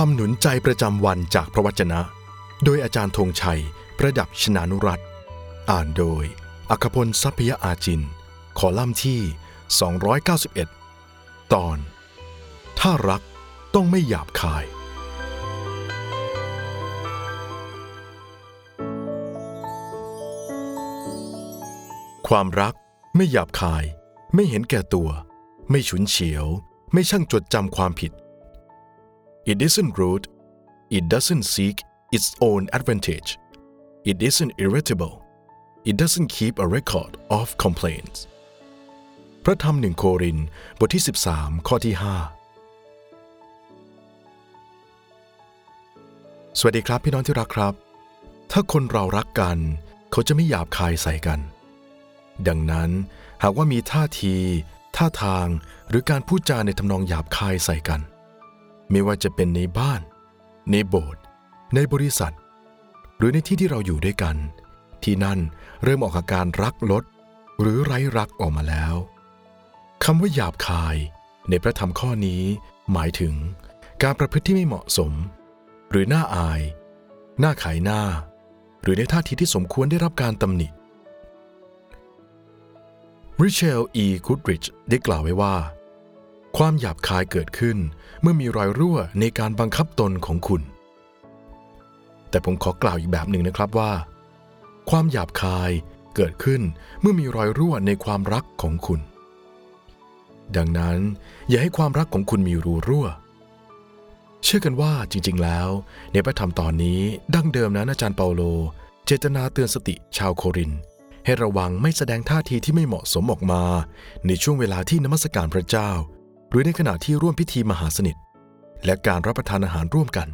คำหนุนใจประจำวันจากพระวจนะ โดยอาจารย์ธงชัย ประดับชนานุรัตอ่านโดย อัคพลทรัพยอาจิน ขอล่ำที่ 291 ตอน ถ้ารักต้องไม่หยาบคาย ความรักไม่หยาบคาย ไม่เห็นแก่ตัว ไม่ฉุนเฉียว ไม่ช่างจดจำความผิด It isn't rude. It doesn't seek its own advantage. It isn't irritable. It doesn't keep a record of complaints. พระธรรมหนึ่งโครินบทที่ 13 ข้อที่ 5 สวัสดีครับพี่น้องที่รักครับ ถ้าคนเรารักกัน เขาจะไม่หยาบคายใส่กัน ดังนั้นหากว่ามีท่าที ท่าทางหรือการพูดจาในทำนองหยาบคายใส่กัน ไม่ว่าจะเป็นในบ้าน ในโบสถ์ในบริษัท หรือในที่ที่เราอยู่ด้วยกัน ที่นั่นเริ่มออกอาการรักลด หรือไร้รักออกมาแล้วคำว่าหยาบคาย ในพระธรรมข้อนี้ หมายถึง การประพฤติที่ไม่เหมาะสม หรือหน้าอายหน้าขายหน้า หรือในท่าทีที่สมควรได้รับการตำหนิริเชล อีกูดริช ได้กล่าวไว้ว่า ความหยาบคายเกิดขึ้น เมื่อมีรอยรั่วในการบังคับตนของคุณ แต่ผมขอกล่าวอีกแบบหนึ่งนะครับว่า ความหยาบคายเกิดขึ้นเมื่อมีรอยรั่วในความรักของคุณ ดังนั้นอย่าให้ความรักของคุณมีรูรั่ว เชื่อกันว่าจริง ๆ แล้ว ในพระธรรมตอนนี้ดั้งเดิมนั้นอาจารย์เปาโล เจตนาเตือนสติชาวโครินให้ระวังไม่แสดงท่าทีที่ไม่เหมาะสมออกมา ในช่วงเวลาที่นมัสการพระเจ้า หรือในขณะที่ร่วมพิธีมหาสนิท และการรับประทานอาหารร่วมกัน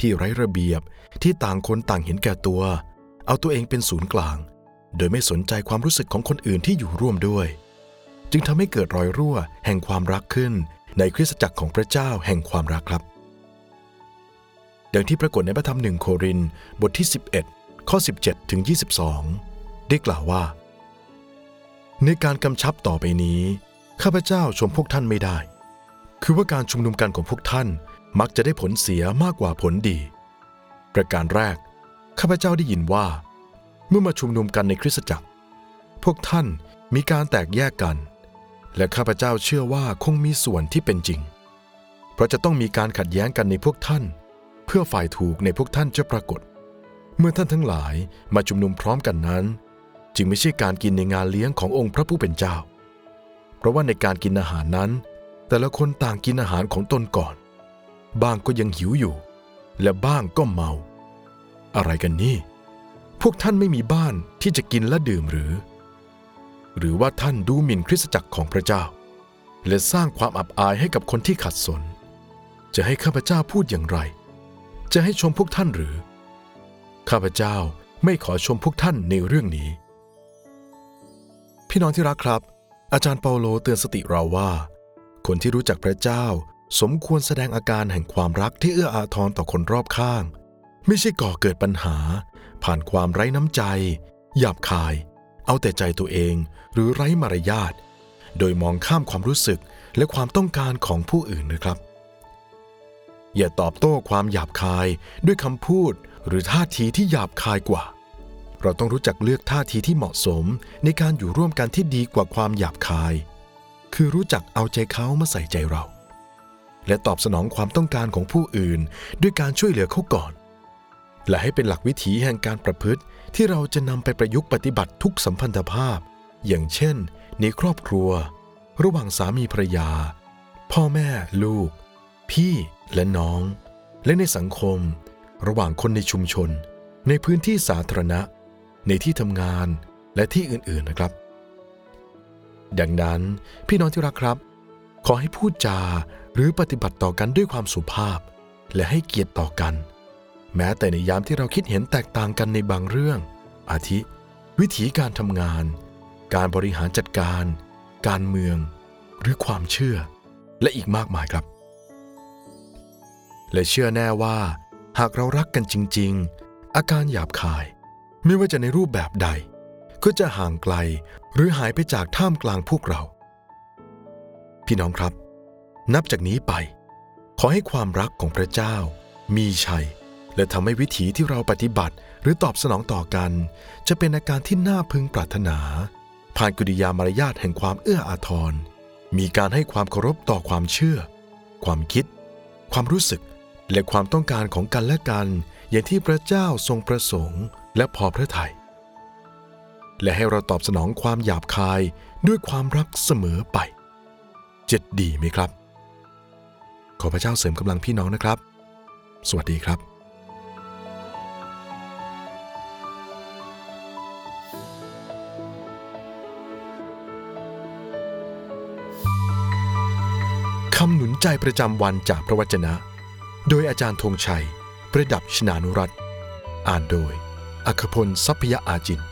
ที่ไร้ระเบียบที่ต่างคนต่างเห็นแก่ตัว เอาตัวเองเป็นศูนย์กลาง โดยไม่สนใจความรู้สึกของคนอื่นที่อยู่ร่วมด้วย จึงทำให้เกิดรอยรั่วแห่งความรักขึ้น ในคริสตจักรของพระเจ้าแห่งความรักครับดังที่ปรากฏในพระธรรมหนึ่งโครินบทที่ 11 ข้อ 17 ถึง 22 ได้กล่าวว่า ในการกำชับต่อไปนี้ ข้าพเจ้าชมพวกท่านไม่ได้ คือว่าการชุมนุมกันของพวกท่านมักจะได้ผลเสียมากกว่าผลดี ประการแรก ข้าพเจ้าได้ยินว่า เมื่อมาชุมนุมกันในคริสตจักร พวกท่านมีการแตกแยกกัน และข้าพเจ้าเชื่อว่าคงมีส่วนที่เป็นจริง เพราะจะต้องมีการขัดแย้งกันในพวกท่าน เพื่อฝ่ายถูกในพวกท่านจะปรากฏ เมื่อท่านทั้งหลายมาชุมนุมพร้อมกันนั้น จึงไม่ใช่การกินในงานเลี้ยงขององค์พระผู้เป็นเจ้า เพราะว่าในการกินอาหารนั้น แต่ละคนต่างกินอาหารของตนก่อน บ้างก็ยังหิวอยู่ และบ้างก็เมา อะไรกันนี่ พวกท่านไม่มีบ้านที่จะกินและดื่มหรือ หรือว่าท่านดูหมิ่นคริสตจักรของพระเจ้า และสร้างความอับอายให้กับคนที่ขัดสน จะให้ข้าพเจ้าพูดอย่างไร จะให้ชมพวกท่านหรือ ข้าพเจ้าไม่ขอชมพวกท่านในเรื่องนี้ พี่น้องที่รักครับ อาจารย์เปาโลเตือนสติเราว่า คนที่รู้จักพระเจ้า สมควรแสดงอาการแห่งความรักที่เอื้ออาทรต่อคนรอบข้าง ไม่ใช่ก่อเกิดปัญหา ผ่านความไร้น้ำใจ หยาบคาย เอาแต่ใจตัวเองหรือไร้มารยาทโดยมองข้ามความรู้สึกและความต้องการของผู้อื่นนะครับ อย่าตอบโต้ความหยาบคายด้วยคำพูดหรือท่าทีที่หยาบคายกว่า เราต้องรู้จักเลือกท่าทีที่เหมาะสม ในการอยู่ร่วมกันที่ดีกว่าความหยาบคาย คือรู้จักเอาใจเขามาใส่ใจเรา และตอบสนองความต้องการของผู้อื่น ด้วยการช่วยเหลือเขาก่อน และให้เป็นหลักวิถีแห่งการประพฤติ ที่เราจะนำไปประยุกต์ปฏิบัติทุกสัมพันธภาพ อย่างเช่น ในครอบครัว ระหว่างสามีภรรยา พ่อแม่ลูก พี่และน้อง และในสังคม ระหว่างคนในชุมชนในพื้นที่สาธารณะ ในที่ทำงานและที่อื่นๆนะครับ ดังนั้นพี่น้องที่รักครับ ขอให้พูดจาหรือปฏิบัติต่อกันด้วยความสุภาพ และให้เกียรติต่อกัน แม้แต่ในยามที่เราคิดเห็นแตกต่างกันในบางเรื่อง อาทิ วิธีการทำงาน การบริหารจัดการ การเมือง หรือความเชื่อ และอีกมากมายครับ และเชื่อแน่ว่า หากเรารักกันจริง ๆ อาการหยาบคาย ไม่ว่าจะในรูปแบบใด ก็จะห่างไกลหรือหายไปจากท่ามกลางพวกเรา พี่น้องครับ นับจากนี้ไป ขอให้ความรักของพระเจ้า มีชัย และทำให้วิถีที่เราปฏิบัติหรือตอบสนองต่อกัน จะเป็นอาการที่น่าพึงปรารถนา ผ่านกิริยามารยาทแห่งความเอื้ออาทร มีการให้ความเคารพต่อความเชื่อ ความคิด ความรู้สึกและความต้องการของกันและกัน อย่างที่พระเจ้าทรงประสงค์ และพอพระทยัยและให้เราตอบสนองความหยาบคายด้วยความรักเสมอไปจะดีไหมครับ ขอพระเจ้าเสริมกำลังพี่น้องนะครับ สวัสดีครับคำหนุนใจประจำวันจากพระวจนะ โดยอาจารย์ธงชัย ประดับชนานุรัตอ่านโดย อัครพลทรัพยาอาจิน